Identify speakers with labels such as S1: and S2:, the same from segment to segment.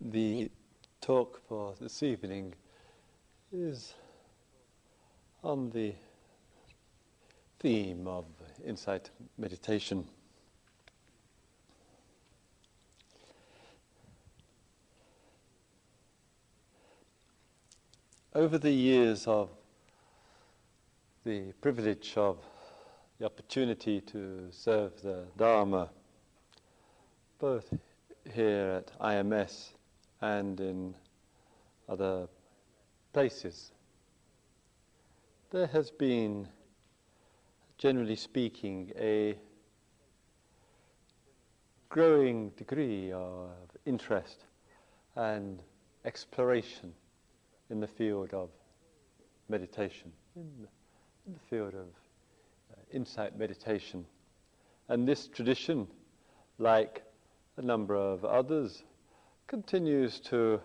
S1: The talk for this evening is on the theme of insight meditation. Over the years of the privilege of the opportunity to serve the Dharma, both here at IMS and in other places, there has been, generally speaking, a growing degree of interest and exploration in the field of meditation, in the, in the field of uh, insight meditation. And this tradition, like a number of others, continues to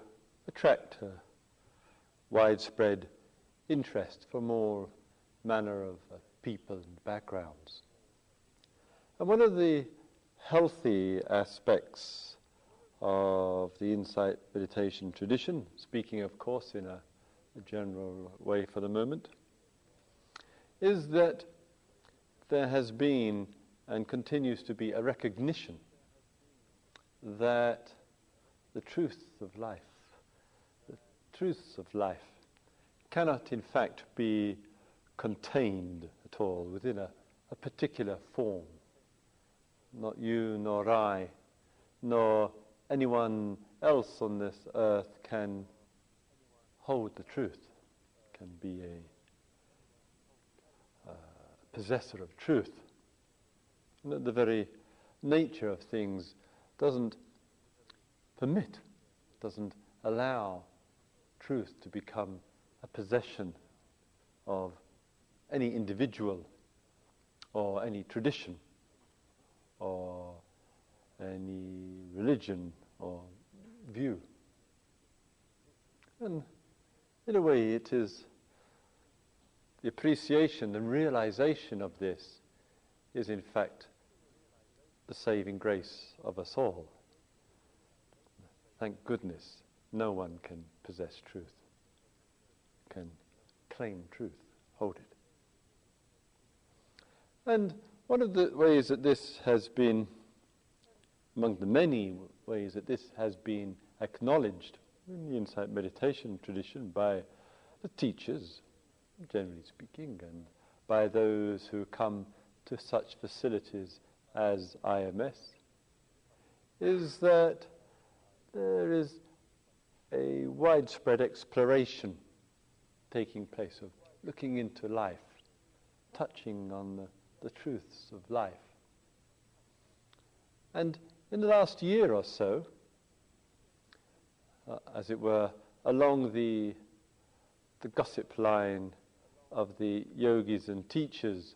S1: attract a widespread interest from all manner of uh, people and backgrounds. And one of the healthy aspects of the insight meditation tradition, speaking of course in a, a general way for the moment, is that there has been and continues to be a recognition that the truth of life, the truths of life, cannot in fact be contained at all within a, a particular form. Not you nor I, nor anyone else on this earth can hold the truth, can be a uh, possessor of truth. And the very nature of things doesn't permit, doesn't allow truth to become a possession of any individual or any tradition or any religion or view. And in a way, it is the appreciation and realization of this is, in fact, the saving grace of us all. Thank goodness no one can possess truth, can claim truth, hold it. And one of the ways that this has been, among the many ways that this has been acknowledged in the insight meditation tradition by the teachers, generally speaking, and by those who come to such facilities as IMS, is that there is a widespread exploration taking place of looking into life, touching on the, the truths of life. And in the last year or so, uh, as it were, along the, the gossip line of the yogis and teachers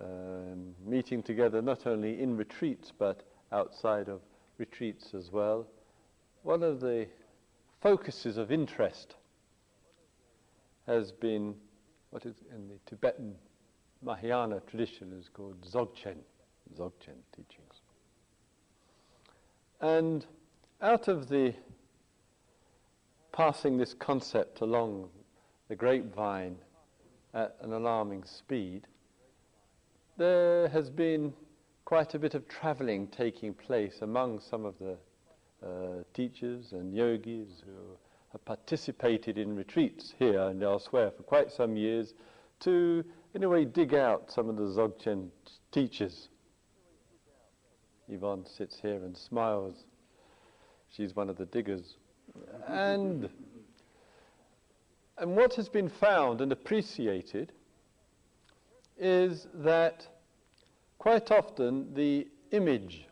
S1: um, meeting together not only in retreats but outside of retreats as well, one of the focuses of interest has been what is in the Tibetan Mahayana tradition is called Dzogchen, Dzogchen teachings. And out of the passing this concept along the grapevine at an alarming speed, there has been quite a bit of travelling taking place among some of the uh, teachers and yogis who have participated in retreats here and elsewhere for quite some years to, in a way, dig out some of the Dzogchen teachers. Yvonne sits here and smiles. She's one of the diggers. and, and what has been found and appreciated is that quite often the image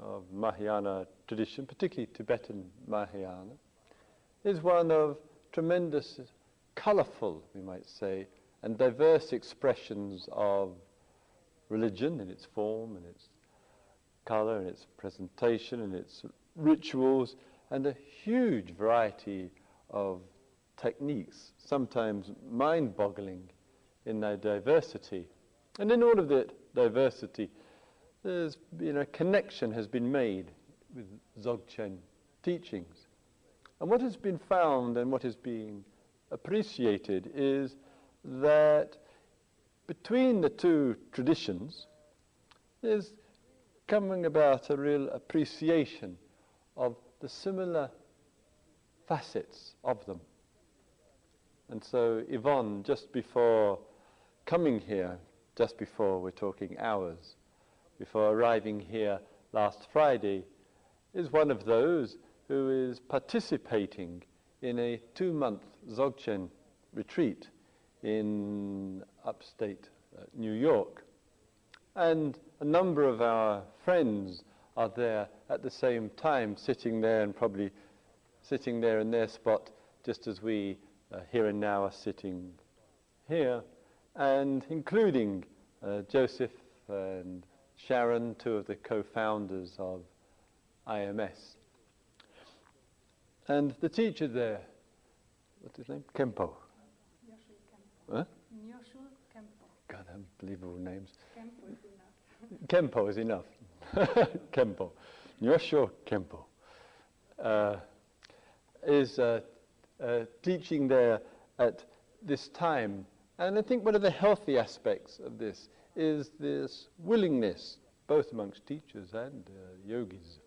S1: of Mahayana tradition, particularly Tibetan Mahayana, is one of tremendous, colourful, we might say, and diverse expressions of religion in its form and its colour and its presentation and its rituals, and a huge variety of techniques, sometimes mind boggling in their diversity. And in all of that diversity, there's been a connection has been made with Dzogchen teachings. And what has been found and what is being appreciated is that between the two traditions, there's coming about a real appreciation of the similar facets of them. And so Yvonne, just before coming here, just before we're talking hours, before arriving here last Friday, is one of those who is participating in a two-month Dzogchen retreat in upstate uh, New York. And a number of our friends are there at the same time, sitting there and probably sitting there in their spot, just as we uh, here and now are sitting here, and including uh, Joseph and Sharon, two of the co-founders of IMS. And the teacher there, what's his name? Khenpo.
S2: Khenpo.
S1: Huh?
S2: Khenpo.
S1: God, unbelievable names.
S2: Khenpo is enough.
S1: Khenpo. Nyoshul Khenpo. Uh, is uh, uh, teaching there at this time. And I think one of the healthy aspects of this is this willingness, both amongst teachers and uh, yogis,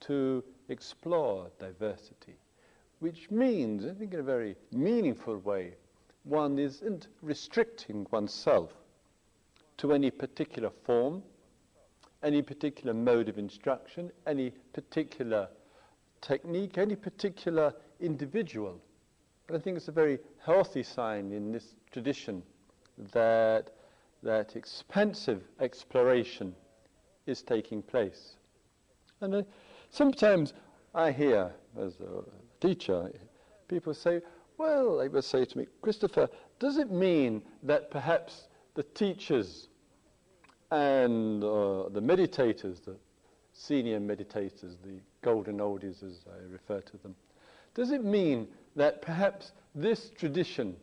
S1: to explore diversity, which means, I think in a very meaningful way, one isn't restricting oneself to any particular form, any particular mode of instruction, any particular technique, any particular individual. But I think it's a very healthy sign in this tradition that that expansive exploration is taking place. And sometimes I hear, as a teacher, people say, well, they would say to me, Christopher, does it mean that perhaps the teachers and uh, the meditators, the senior meditators, the golden oldies as I refer to them, does it mean that perhaps this tradition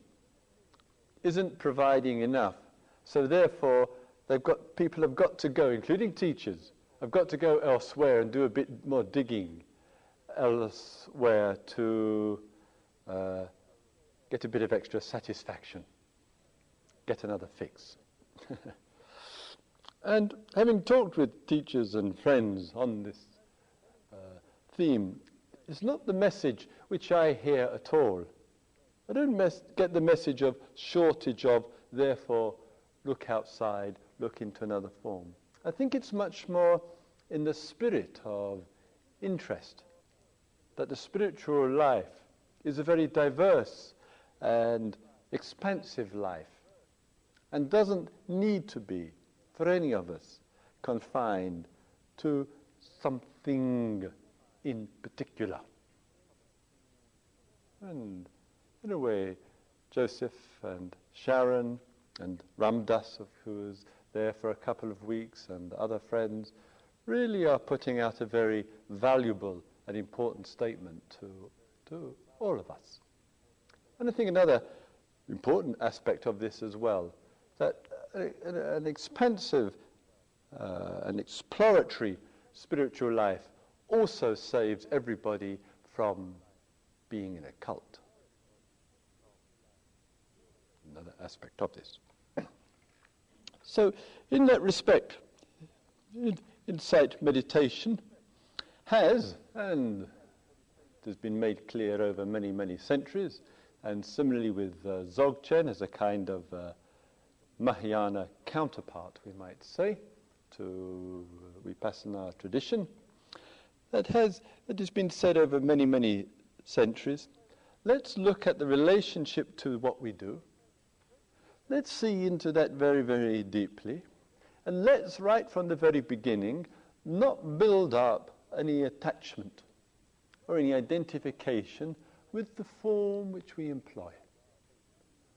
S1: isn't providing enough? So therefore, they've got, people have got to go, including teachers, have got to go elsewhere and do a bit more digging elsewhere to uh, get a bit of extra satisfaction, get another fix. and having talked with teachers and friends on this uh, theme, it's not the message which I hear at all. I don't get the message of shortage of, therefore, look outside, look into another form. I think it's much more in the spirit of interest, that the spiritual life is a very diverse and expansive life and doesn't need to be, for any of us, confined to something in particular. And in a way, Joseph and Sharon and Ram Dass, who was there for a couple of weeks, and other friends, really are putting out a very valuable and important statement to, to all of us. And I think another important aspect of this as well, that an expansive uh, and exploratory spiritual life also saves everybody from being in a cult. Another aspect of this. So, in that respect, insight meditation has, and has been made clear over many, many centuries, and similarly with uh, Dzogchen as a kind of uh, Mahayana counterpart, we might say, to Vipassana tradition, that has, that has been said over many, many centuries. Let's look at the relationship to what we do. Let's see into that very, very deeply. And let's, right from the very beginning, not build up any attachment or any identification with the form which we employ,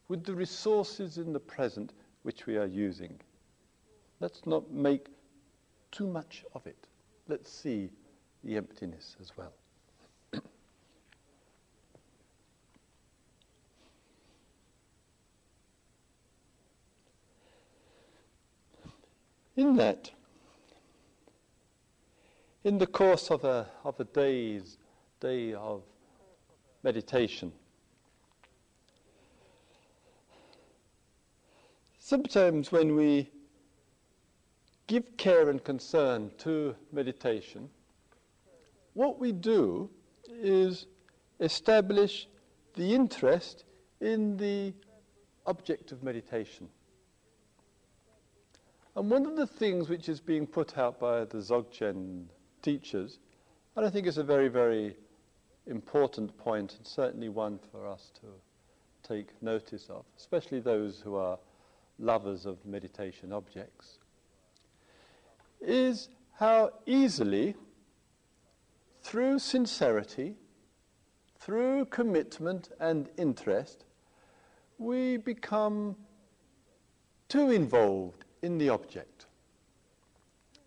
S1: with the resources in the present which we are using. Let's not make too much of it. Let's see the emptiness as well. In that, in the course of a, of a day's day of meditation. Sometimes when we give care and concern to meditation, what we do is establish the interest in the object of meditation. And one of the things which is being put out by the Dzogchen teachers, and I think it's a very, very important point, and certainly one for us to take notice of, especially those who are lovers of meditation objects, is how easily, through sincerity, through commitment and interest, we become too involved in the object.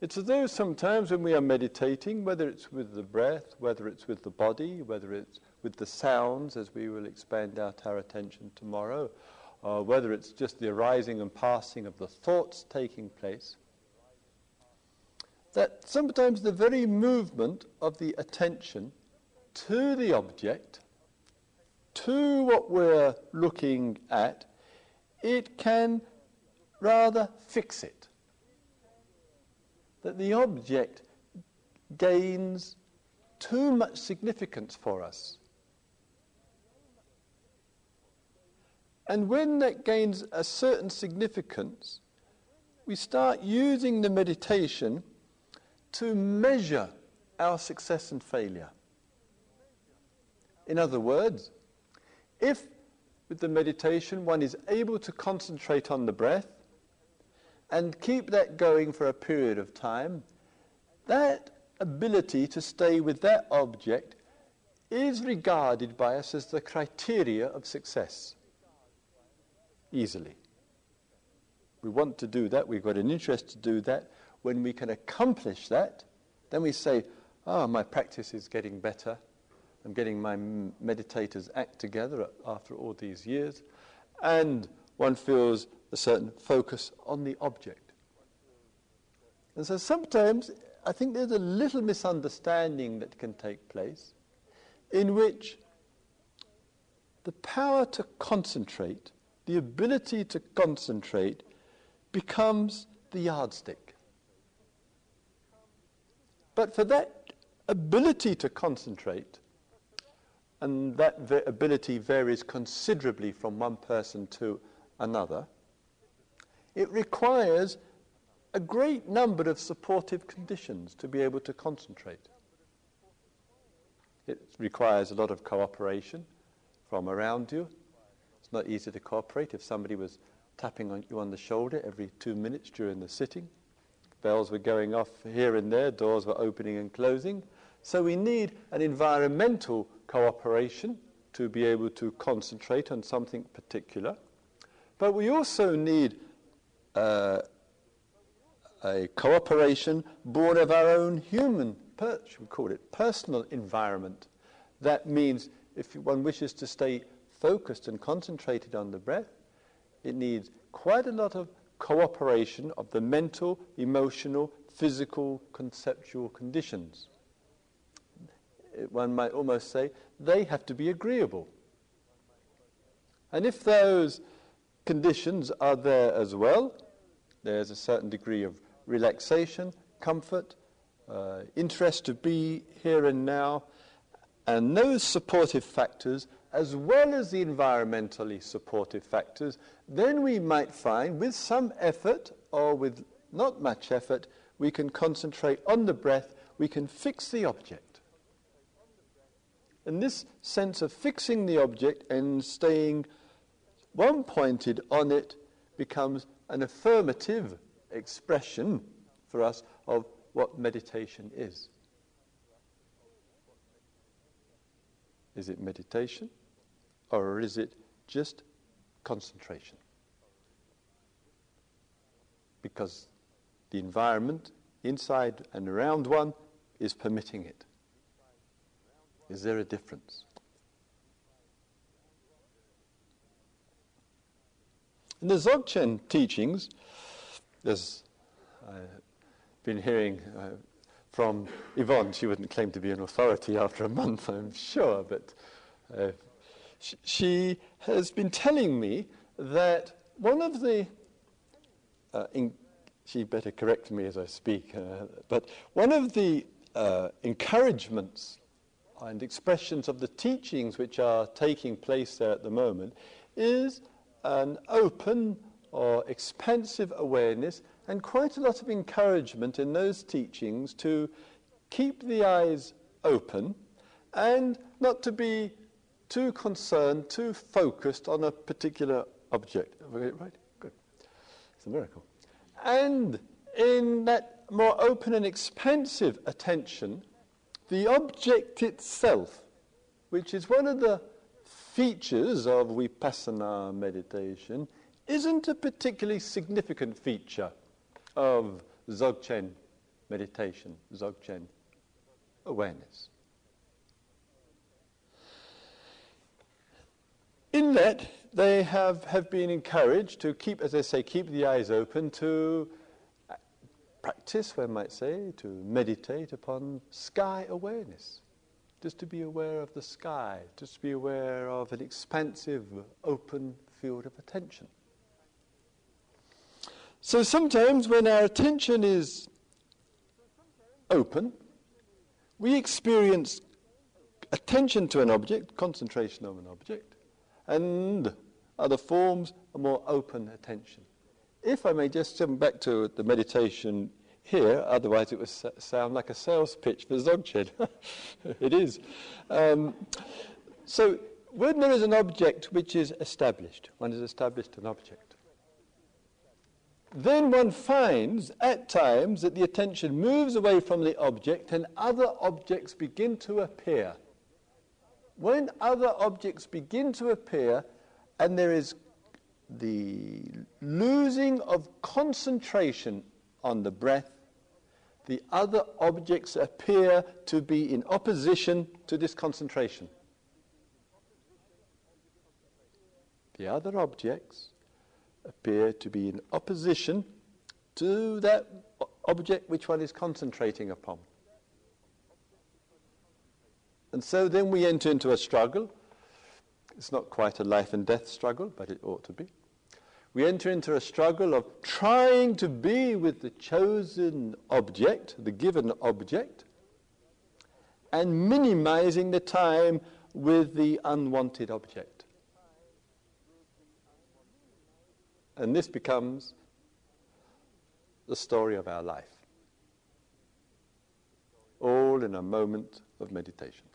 S1: It's as though sometimes when we are meditating, whether it's with the breath, whether it's with the body, whether it's with the sounds, as we will expand out our attention tomorrow, or whether it's just the arising and passing of the thoughts taking place, that sometimes the very movement of the attention to the object, to what we're looking at, it can rather fix it. That the object gains too much significance for us. And when that gains a certain significance, we start using the meditation to measure our success and failure. In other words, if with the meditation one is able to concentrate on the breath and keep that going for a period of time, that ability to stay with that object is regarded by us as the criteria of success. Easily. We want to do that, we've got an interest to do that. When we can accomplish that, then we say, oh, my practice is getting better. I'm getting my meditators act together after all these years. And one feels a certain focus on the object. And so sometimes I think there's a little misunderstanding that can take place in which the power to concentrate, the ability to concentrate, becomes the yardstick. But for that ability to concentrate, and that ability varies considerably from one person to another, it requires a great number of supportive conditions to be able to concentrate. It requires a lot of cooperation from around you. It's not easy to cooperate if somebody was tapping on you on the shoulder every two minutes during the sitting. Bells were going off here and there, doors were opening and closing. So we need an environmental cooperation to be able to concentrate on something particular. But we also need uh, a cooperation born of our own human, per- we call it personal environment. That means if one wishes to stay focused and concentrated on the breath, it needs quite a lot of cooperation of the mental, emotional, physical, conceptual conditions. One might almost say they have to be agreeable. And if those conditions are there as well, there's a certain degree of relaxation, comfort, uh, interest to be here and now, and those supportive factors, as well as the environmentally supportive factors, then we might find with some effort or with not much effort, we can concentrate on the breath, we can fix the object. And this sense of fixing the object and staying one pointed on it becomes an affirmative expression for us of what meditation is. Is it meditation or is it just concentration? Because the environment inside and around one is permitting it. Is there a difference? In the Dzogchen teachings, there's, I've been hearing uh, from Yvonne. She wouldn't claim to be an authority after a month, I'm sure, but uh, sh- she has been telling me that one of the, uh, in, she better correct me as I speak, uh, but one of the uh, encouragements and expressions of the teachings which are taking place there at the moment is an open or expansive awareness and quite a lot of encouragement in those teachings to keep the eyes open and not to be too concerned, too focused on a particular object. Right? Good. It's a miracle. And in that more open and expansive attention, the object itself, which is one of the features of vipassana meditation, isn't a particularly significant feature of Dzogchen meditation, Dzogchen awareness. In that, they have, have been encouraged to keep, as I say, keep the eyes open to practice, one might say, to meditate upon sky awareness. Just to be aware of the sky, just to be aware of an expansive, open field of attention. So sometimes when our attention is open, we experience attention to an object, concentration on an object, and other forms a more open attention. If I may just come back to the meditation here, otherwise it would sound like a sales pitch for Dzogchen. it is. Um, so when there is an object which is established, one has established an object, then one finds at times that the attention moves away from the object and other objects begin to appear. When other objects begin to appear and there is the losing of concentration on the breath, the other objects appear to be in opposition to this concentration. The other objects appear to be in opposition to that object which one is concentrating upon. And so then we enter into a struggle. It's not quite a life and death struggle, but it ought to be. We enter into a struggle of trying to be with the chosen object, the given object, and minimizing the time with the unwanted object. And this becomes the story of our life, all in a moment of meditation.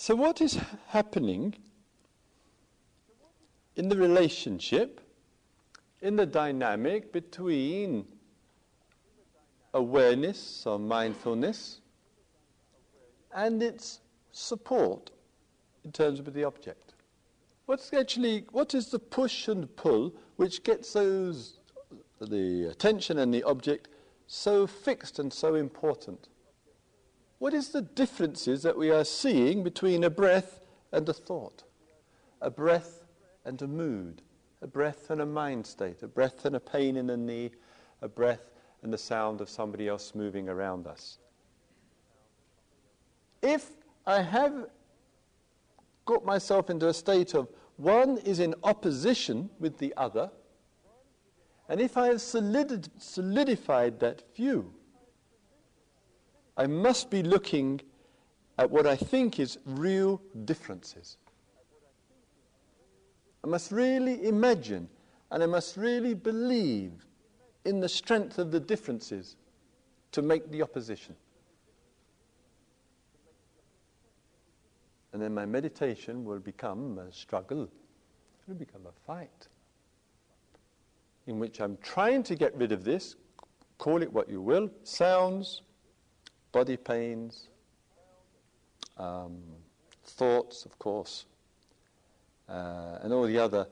S1: So, what is happening in the relationship, in the dynamic between awareness or mindfulness and its support in terms of the object? What's actually, what is the push and pull which gets those, the attention and the object so fixed and so important? What is the differences that we are seeing between a breath and a thought? A breath and a mood, a breath and a mind state, a breath and a pain in the knee, a breath and the sound of somebody else moving around us. If I have got myself into a state of one is in opposition with the other, and if I have solidified that view, I must be looking at what I think is real differences. I must really imagine and I must really believe in the strength of the differences to make the opposition. And then my meditation will become a struggle, it will become a fight, in which I'm trying to get rid of this, call it what you will, sounds, body pains, um, thoughts, of course, uh, and all the other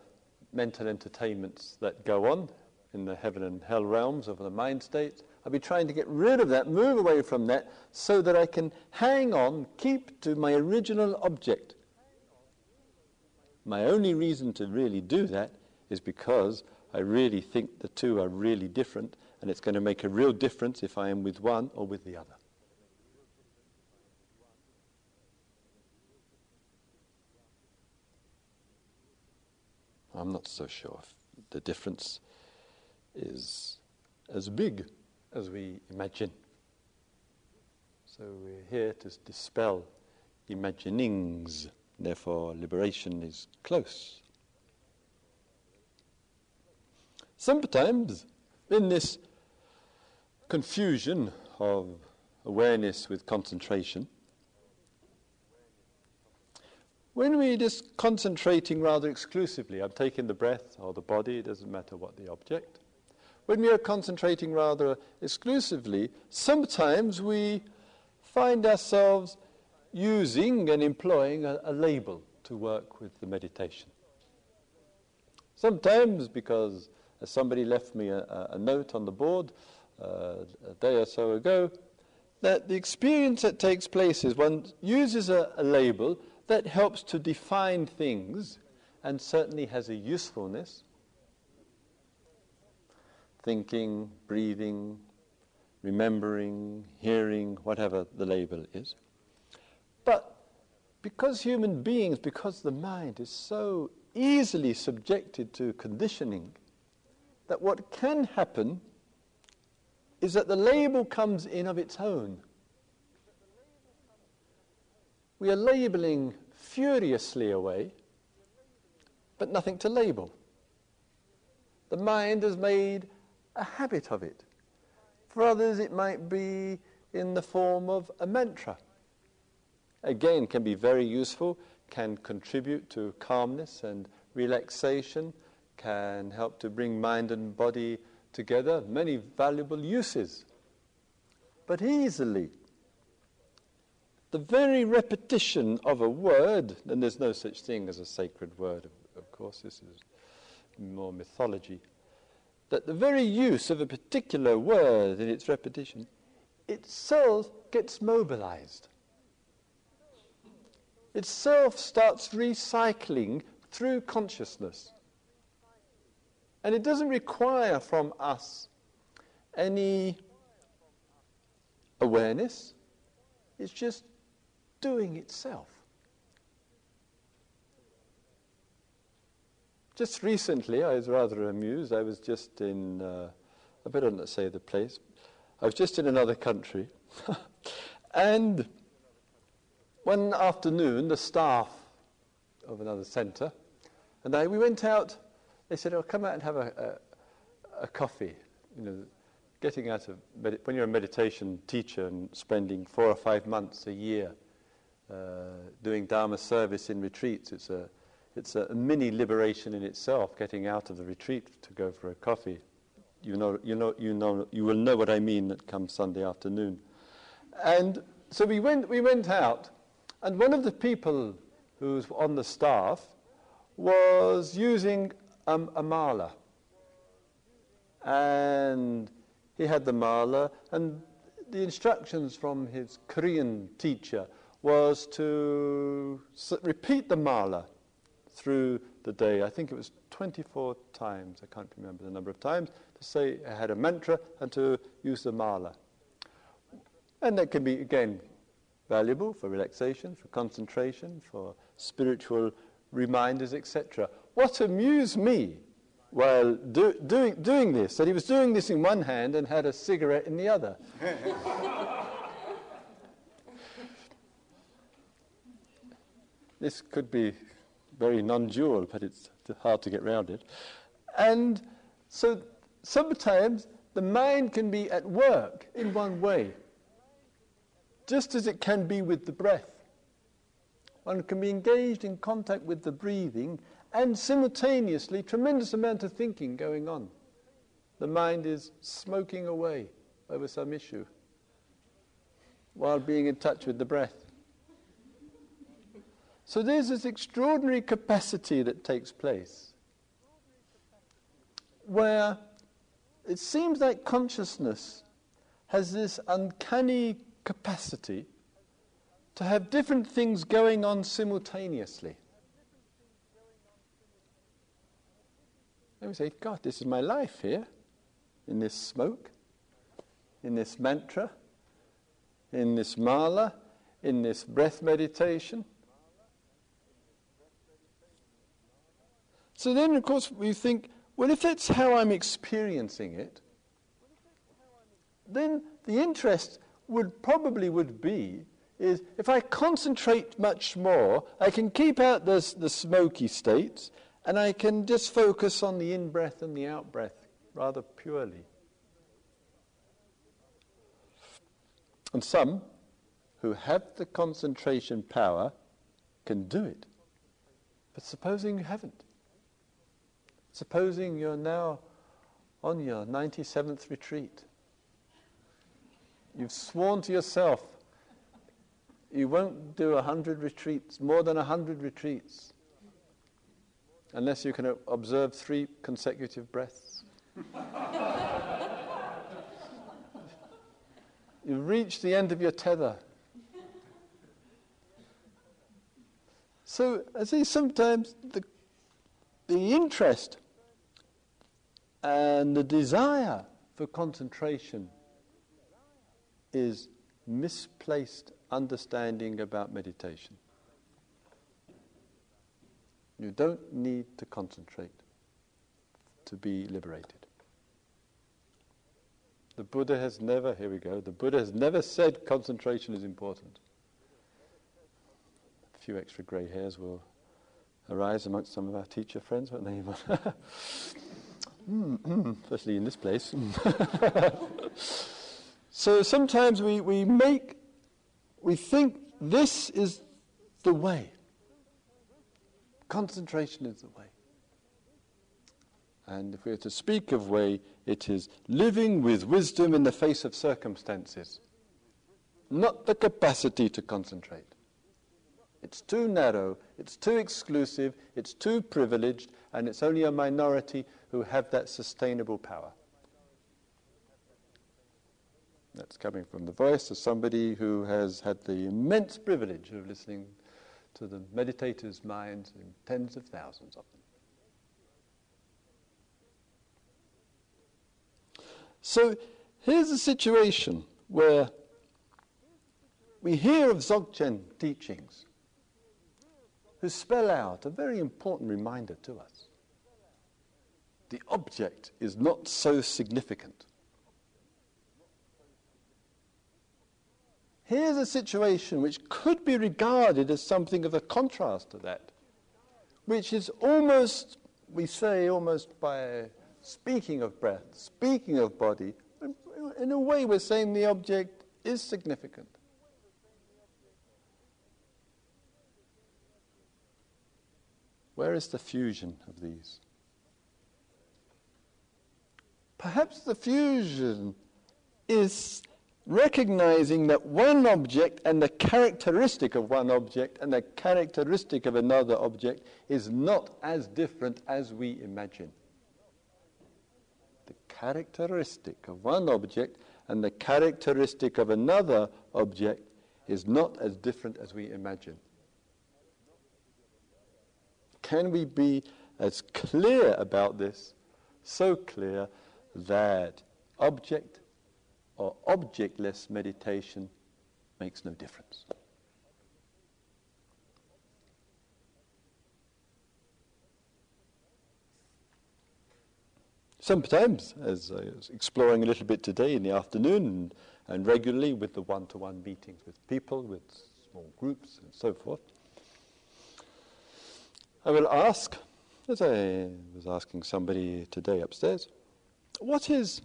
S1: mental entertainments that go on in the heaven and hell realms of the mind state. I'll be trying to get rid of that, move away from that, so that I can hang on, keep to my original object. My only reason to really do that is because I really think the two are really different, and it's going to make a real difference if I am with one or with the other. I'm not so sure if the difference is as big as we imagine. So we're here to dispel imaginings, therefore, liberation is close. Sometimes, in this confusion of awareness with concentration, when we're just concentrating rather exclusively, I'm taking the breath or the body, it doesn't matter what the object. When we are concentrating rather exclusively, sometimes we find ourselves using and employing a, a label to work with the meditation. Sometimes because somebody left me a, a note on the board uh, a day or so ago, that the experience that takes place is one uses a, a label that helps to define things and certainly has a usefulness. Thinking, breathing, remembering, hearing, whatever the label is. But because human beings, because the mind is so easily subjected to conditioning, that what can happen is that the label comes in of its own we are labeling furiously away, but nothing to label. The mind has made a habit of it. For others, it might be in the form of a mantra. Again, can be very useful, can contribute to calmness and relaxation, can help to bring mind and body together, many valuable uses. But easily, the very repetition of a word, and there's no such thing as a sacred word, of, course, this is more mythology, that the very use of a particular word in its repetition itself gets mobilized. Itself starts recycling through consciousness. And it doesn't require from us any awareness, it's just doing itself. Just recently, I was rather amused. I was just in, uh, I better not say the place, I was just in another country. and one afternoon, the staff of another centre, and I, we went out, they said, oh, come out and have a, a, a coffee. You know, getting out of, when you're a meditation teacher and spending four or five months a year uh, doing Dharma service in retreats. It's a, it's a mini liberation in itself, getting out of the retreat to go for a coffee. You know, you know, you know, you will know what I mean—that come Sunday afternoon. And so we went, we went out, and one of the people who was on the staff was using um, a mala. And he had the mala, and the instructions from his Korean teacher was to repeat the mala through the day. I think it was 24 times, I can't remember the number of times, to say I had a mantra and to use the mala. And that can be, again, valuable for relaxation, for concentration, for spiritual reminders, etc. What amused me while do, doing, doing this, that he was doing this in one hand and had a cigarette in the other. This could be very non dual, but it's hard to get around it. And so sometimes the mind can be at work in one way, just as it can be with the breath. One can be engaged in contact with the breathing and simultaneously tremendous amount of thinking going on. The mind is smoking away over some issue while being in touch with the breath. So there's this extraordinary capacity that takes place where it seems like consciousness has this uncanny capacity to have different things going on simultaneously. And we say, God, this is my life here, in this smoke, in this mantra, in this mala, in this breath meditation. So then, of course, we think, well, if that's how I'm experiencing it, then the interest would probably would be is if I concentrate much more, I can keep out the, the smoky states and I can just focus on the in breath and the out breath rather purely. And some who have the concentration power can do it. But supposing you haven't, supposing you're now on your 97th retreat, you've sworn to yourself you won't do a hundred retreats, more than a hundred retreats, unless you can observe three consecutive breaths. You've reached the end of your tether. So I see sometimes the, the interest and the desire for concentration is misplaced understanding about meditation. You don't need to concentrate to be liberated. The Buddha has never, here we go, the Buddha has never said concentration is important. A few extra grey hairs will arise amongst some of our teacher friends, won't they? especially in this place. so sometimes we, we make we think this is the way. Concentration is the way. And if we are to speak of way, it is living with wisdom in the face of circumstances, not the capacity to concentrate. It's too narrow, it's too exclusive, it's too privileged, and it's only a minority who have that sustainable power. That's coming from the voice of somebody who has had the immense privilege of listening to the meditators' minds in tens of thousands of them. So here's a situation where we hear of Dzogchen teachings who spell out a very important reminder to us. The object is not so significant. Here's a situation which could be regarded as something of a contrast to that, which is almost, we say, almost by speaking of breath, speaking of body, in a way we're saying the object is significant. Where is the fusion of these? Perhaps the fusion is recognizing that one object and the characteristic of one object and the characteristic of another object is not as different as we imagine. The characteristic of one object and the characteristic of another object is not as different as we imagine. Can we be as clear about this, so clear that object or objectless meditation makes no difference. Sometimes, as I was exploring a little bit today in the afternoon and, regularly with the one to one meetings with people, with small groups, and so forth, I will ask, as I was asking somebody today upstairs, what is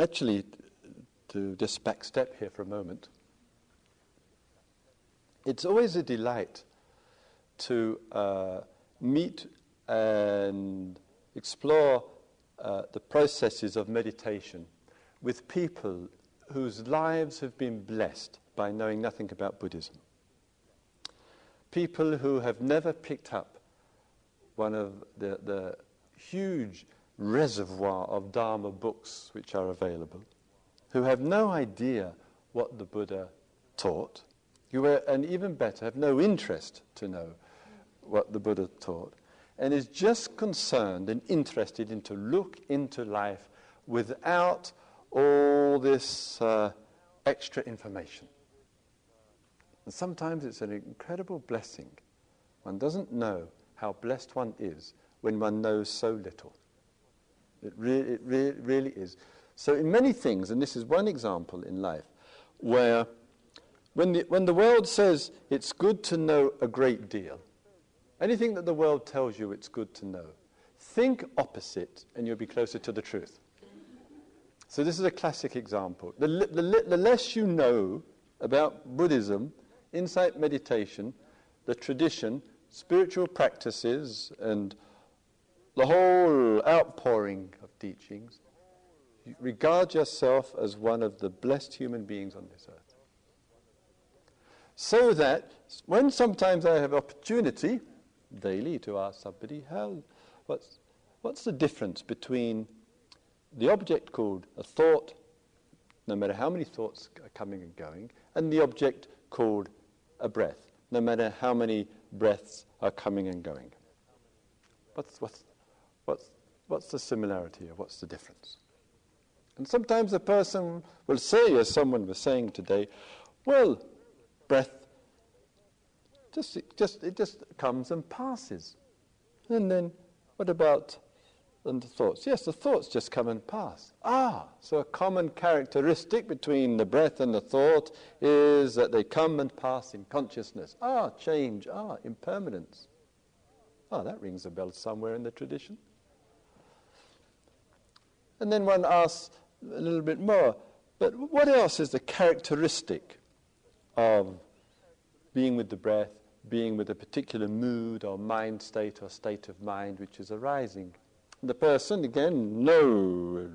S1: Actually, to just backstep here for a moment, it's always a delight to uh, meet and explore uh, the processes of meditation with people whose lives have been blessed by knowing nothing about Buddhism. People who have never picked up one of the, the huge reservoir of Dharma books which are available, who have no idea what the Buddha taught, who are, and even better, have no interest to know what the Buddha taught, and is just concerned and interested in to look into life without all this uh, extra information. And sometimes it's an incredible blessing. One doesn't know how blessed one is when one knows so little. It, re- it re- really is. So, in many things, and this is one example in life, where when the, when the world says it's good to know a great deal, anything that the world tells you it's good to know, think opposite and you'll be closer to the truth. So, this is a classic example. The, the, the less you know about Buddhism, insight meditation, the tradition, spiritual practices, and the whole outpouring of teachings, you regard yourself as one of the blessed human beings on this earth. So that when sometimes I have opportunity daily to ask somebody, how, what's, what's the difference between the object called a thought, no matter how many thoughts are coming and going, and the object called a breath, no matter how many breaths are coming and going. What's, what's, what's, what's the similarity or what's the difference? And sometimes a person will say, as someone was saying today, well, breath, just, just, it just comes and passes. And then what about and the thoughts? Yes, the thoughts just come and pass. Ah, so a common characteristic between the breath and the thought is that they come and pass in consciousness. Ah, change. Ah, impermanence. Ah, that rings a bell somewhere in the tradition. And then one asks a little bit more, but what else is the characteristic of being with the breath, being with a particular mood or mind state or state of mind which is arising? The person, again, no,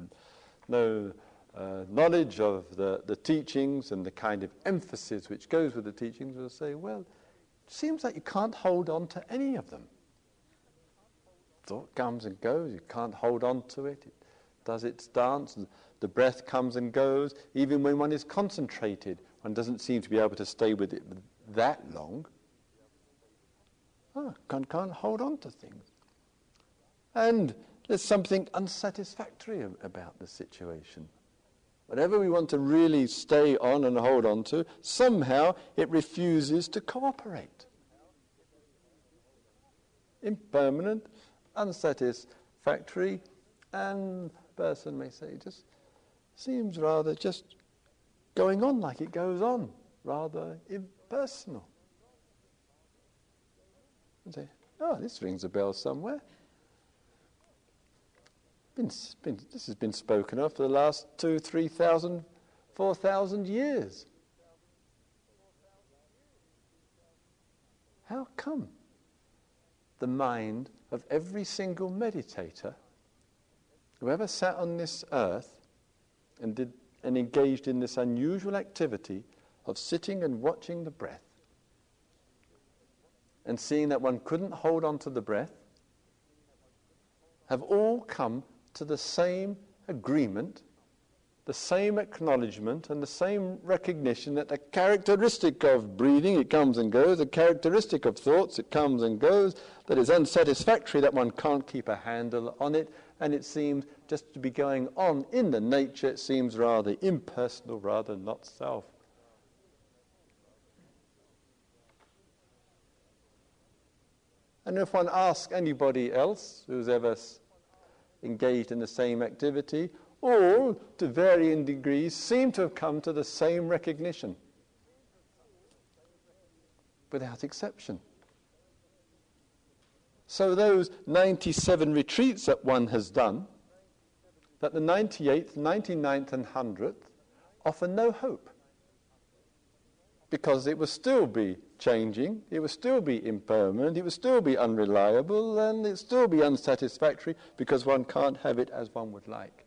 S1: no uh, knowledge of the, the teachings and the kind of emphasis which goes with the teachings, will say, well, it seems like you can't hold on to any of them. Thought comes and goes, you can't hold on to it. It does its dance, the breath comes and goes. Even when one is concentrated, one doesn't seem to be able to stay with it that long. Can't, can't hold on to things. And there's something unsatisfactory about the situation. Whatever we want to really stay on and hold on to, somehow it refuses to cooperate. Impermanent, unsatisfactory, and person may say just seems rather just going on like it goes on, rather impersonal. And say, oh, this rings a bell somewhere been, been, this has been spoken of for the last two, three thousand, four thousand years. How come the mind of every single meditator who ever sat on this earth and, did, and engaged in this unusual activity of sitting and watching the breath and seeing that one couldn't hold on to the breath have all come to the same agreement, the same acknowledgement, and the same recognition that the characteristic of breathing, it comes and goes, the characteristic of thoughts, it comes and goes, that is unsatisfactory, that one can't keep a handle on it, and it seems just to be going on in the nature, it seems rather impersonal, rather not self. And if one asks anybody else who's ever engaged in the same activity, all, to varying degrees, seem to have come to the same recognition, without exception. So, those 97 retreats that one has done, that the 98th, 99th, and 100th offer no hope because it will still be changing, it would still be impermanent, it would still be unreliable, and it would still be unsatisfactory because one can't have it as one would like.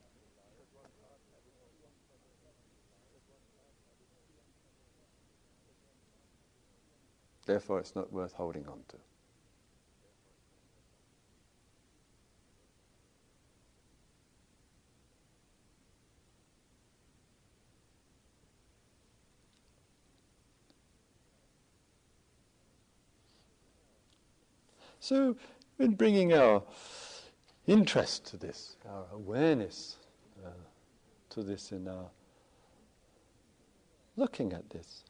S1: Therefore, it's not worth holding on to. So, in bringing our interest to this, our awareness uh, to this in our looking at this,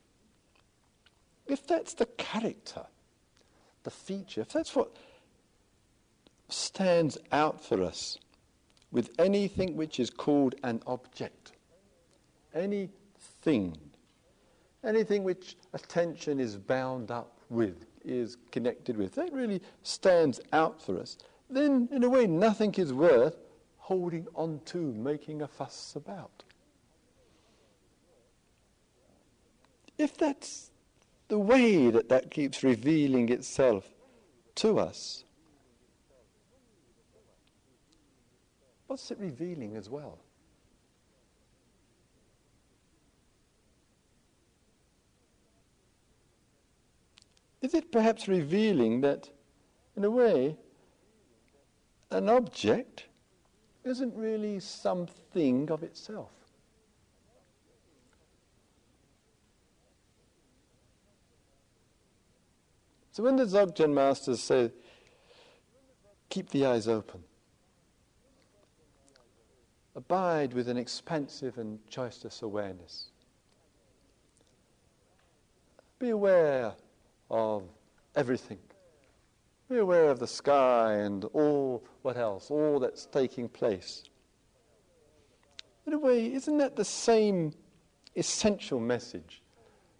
S1: if that's the character, the feature, if that's what stands out for us with anything which is called an object, anything, anything which attention is bound up with, is connected with, that really stands out for us, then in a way nothing is worth holding on to, making a fuss about. If that's the way that that keeps revealing itself to us, what's it revealing as well? Is it perhaps revealing that, in a way, an object isn't really something of itself? So when the Dzogchen masters say, keep the eyes open, abide with an expansive and choiceless awareness, be aware of everything. Be aware of the sky and all, what else, all that's taking place. In a way, isn't that the same essential message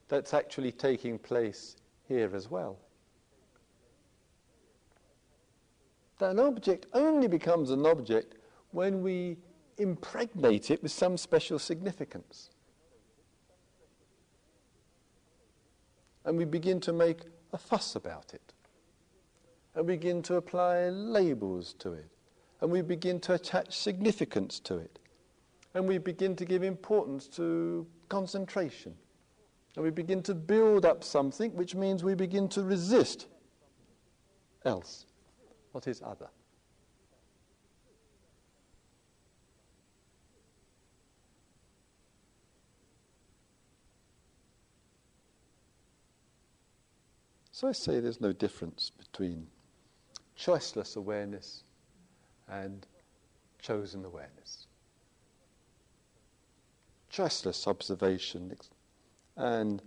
S1: that's actually taking place here as well? That an object only becomes an object when we impregnate it with some special significance. And we begin to make a fuss about it. And we begin to apply labels to it. And we begin to attach significance to it. And we begin to give importance to concentration. And we begin to build up something which means we begin to resist else, what is other. So I say there's no difference between choiceless awareness and chosen awareness. Choiceless observation and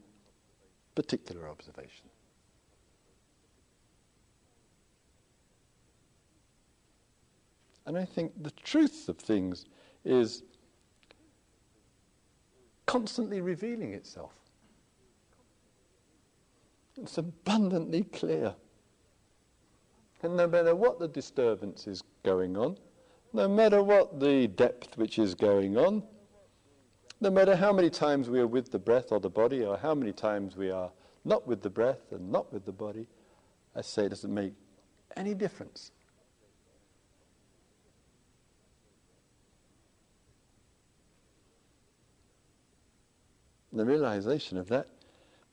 S1: particular observation. And I think the truth of things is constantly revealing itself. It's abundantly clear. And no matter what the disturbance is going on, no matter what the depth which is going on, no matter how many times we are with the breath or the body, or how many times we are not with the breath and not with the body, I say it doesn't make any difference. The realization of that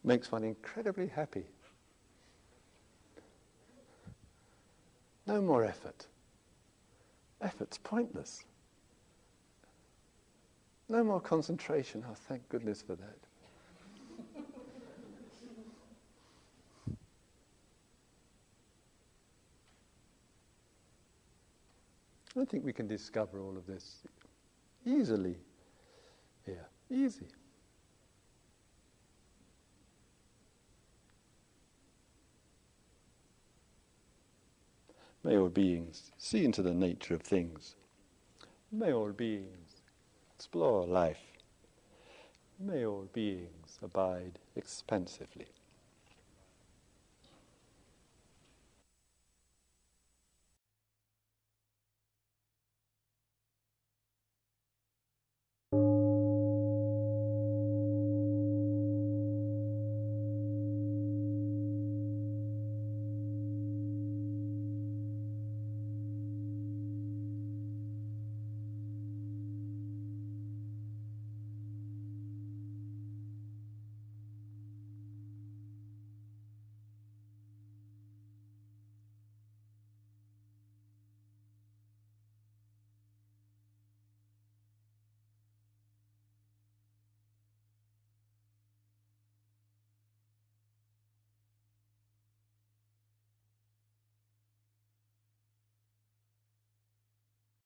S1: makes one incredibly happy. No more effort. Effort's pointless. No more concentration. Oh, thank goodness for that. I think we can discover all of this easily here. Easy. May all beings see into the nature of things. May all beings explore life. May all beings abide expansively.